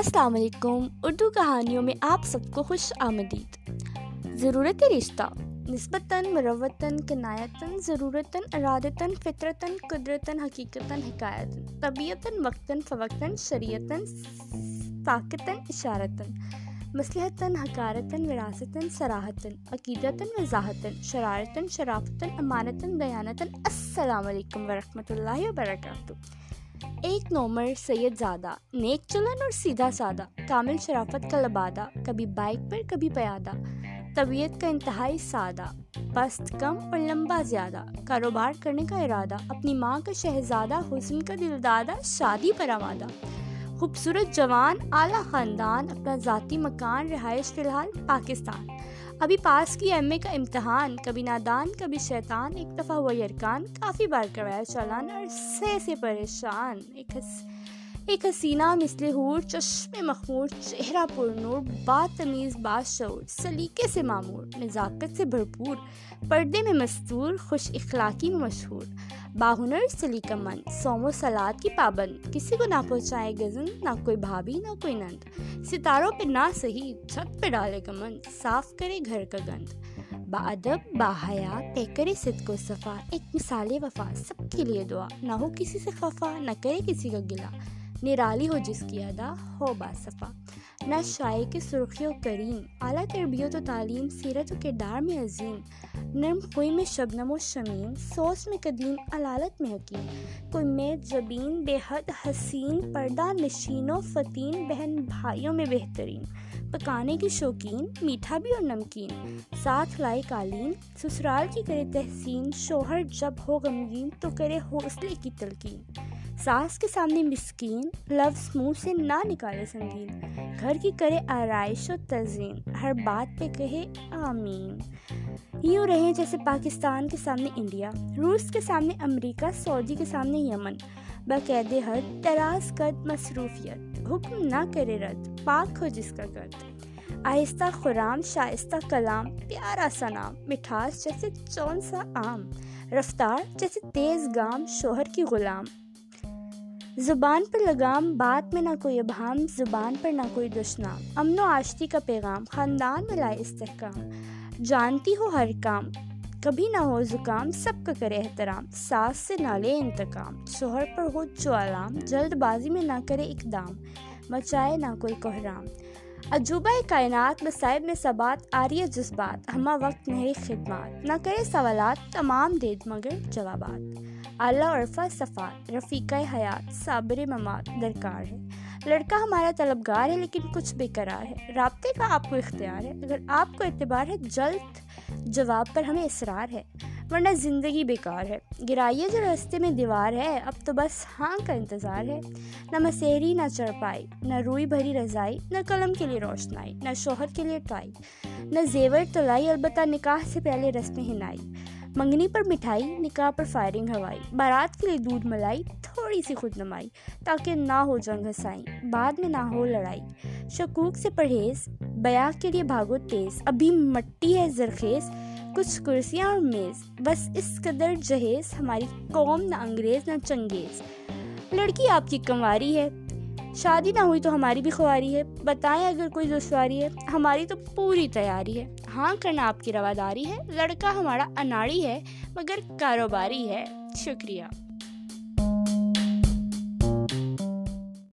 السلام علیکم۔ اردو کہانیوں میں آپ سب کو خوش آمدید۔ ضرورت رشتہ۔ نسبتاً، مروتاً، کنایتاً، ضرورتاً، ارادتاً، فطرتاً، قدرتاً، حقیقتاً، حکایتاً، طبیعتاً، وقتاً، فوقتاً، شریعتاً، طاقتاً، اشارتاً، مصلحتاً، حکارتاً، وراثتاً سراحتاً عقیدتاً، وضاحتاً، شرارتاً، شرافتاً، امانتاً دیانتاً السلام علیکم ورحمۃ اللہ وبرکاتہ۔ ایک نومر سید زادہ، نیک چلن اور سیدھا سادہ، کامل شرافت کا لبادہ، کبھی بائک پر، کبھی پیادہ۔ طبیعت کا انتہائی سادہ، پست کم اور لمبا زیادہ۔ کاروبار کرنے کا ارادہ، اپنی ماں کا شہزادہ حسن کا دل دادا شادی پر آمادہ۔ خوبصورت جوان، اعلیٰ خاندان، اپنا ذاتی مکان، رہائش فی الحال، پاکستان۔ ابھی پاس کی ایم اے کا امتحان، کبھی نادان، کبھی شیطان، ایک دفعہ ہوا یرکان کافی بار کروایا چالان اور سے سے پریشان، ایک حس ایک حسینہ مثل حور، چشم مخمور، چہرہ پر نور بات تمیز باشعور سلیقے سے معمور، نزاکت سے بھرپور، پردے میں مستور، خوش اخلاقی میں مشہور، باہنر، سلیقہ مند، سوم و سلاد کی پابند، کسی کو نہ پہنچائے گزن، نہ کوئی بھابھی، نہ کوئی نند، ستاروں پہ نہ صحیح چھت پہ ڈالے گمن صاف کرے گھر کا گند، با ادب، با حیا، طے کرے صدق و صفا، ایک مثال وفا، سب کے لیے دعا، نہ ہو کسی سے خفا، نہ کرے کسی کا گلا نرالی ہو جس کی ادا ہو با صفا۔ نہ شائع کے سرخی و کریم۔ اعلیٰ تربیت و تعلیم سیرت و کردار میں عظیم۔ نرم خوئی میں شبنم و شمیم۔ سوچ میں قدیم علالت میں حکیم۔ کوئی میت جبین بے حد حسین۔ پردہ نشین و فتین بہن بھائیوں میں بہترین۔ پکانے کی شوقین، میٹھا بھی اور نمکین۔ ساتھ لائے قالین۔ سسرال کی کرے تحسین۔ شوہر جب ہو غمگین تو کرے حوصلے کی تلقین۔ ساس کے سامنے مسکین، لفظ منہ سے نہ نکالے سنگین۔ گھر کی کرے آرائش و تزئین ہر بات پہ کہے آمین۔ یوں رہے جیسے پاکستان کے سامنے انڈیا، روس کے سامنے امریکہ، سعودی کے سامنے یمن۔ باقید حد دراز قد مصروفیت، حکم نہ کرے رد، پاک ہو جس کا قد آہستہ خرام، شائستہ کلام، پیارا سا نام، مٹھاس جیسے چون سا عام۔ رفتار جیسے تیز گام، شوہر کی غلام۔ زبان پر لگام، بات میں نہ کوئی ابہام، زبان پر نہ کوئی دشنام۔ امن و آشتی کا پیغام، خاندان میں لائے استحکام۔ جانتی ہو ہر کام، کبھی نہ ہو زکام، سب کا کرے احترام، ساس سے نہ لے انتقام۔ شوہر پر ہو جو علام جلد بازی میں نہ کرے اقدام، مچائے نہ کوئی کوحرام عجوبہ کائنات مصائب میں سبات آریہ جذبات، ہمہ وقت نہری خدمات۔ نہ کرے سوالات تمام دے مگر جوابات۔ اعلیٰ عرفہ صفات، رفیقہ حیات، صابر ممات، درکار ہے لڑکا ہمارا طلبگار ہے لیکن کچھ بے قرار ہے۔ رابطے کا آپ کو اختیار ہے۔ اگر آپ کو اعتبار ہے جلد جواب پر ہمیں اصرار ہے۔ ورنہ زندگی بیکار ہے۔ گرائیے جو رستے میں دیوار ہے، اب تو بس ہاں کا انتظار ہے۔ نہ مسحری نہ چڑپائی نہ روئی بھری رضائی، نہ قلم کے لیے روشنائی، نہ شوہر کے لیے ٹائی، نہ زیور تلائی، البتہ نکاح سے پہلے رسمیں ہنائی۔ منگنی پر مٹھائی، نکاح پر فائرنگ ہوائی۔ بارات کے لیے دودھ ملائی، تھوڑی سی خود نمائی، تاکہ نہ ہو جنگ ہسائی بعد میں نہ ہو لڑائی۔ شکوک سے پرہیز، بیاہ کے لیے بھاگو تیز۔ ابھی مٹی ہے زرخیز کچھ کرسیاں اور میز۔ بس اس قدر جہیز ہماری قوم نہ انگریز نہ چنگیز۔ لڑکی آپ کی کنواری ہے۔ شادی نہ ہوئی تو ہماری بھی خواری ہے۔ بتائیں اگر کوئی دشواری ہے، ہماری تو پوری تیاری ہے۔ ہاں کرنا آپ کی رواداری ہے۔ لڑکا ہمارا اناڑی ہے، مگر کاروباری ہے۔ شکریہ۔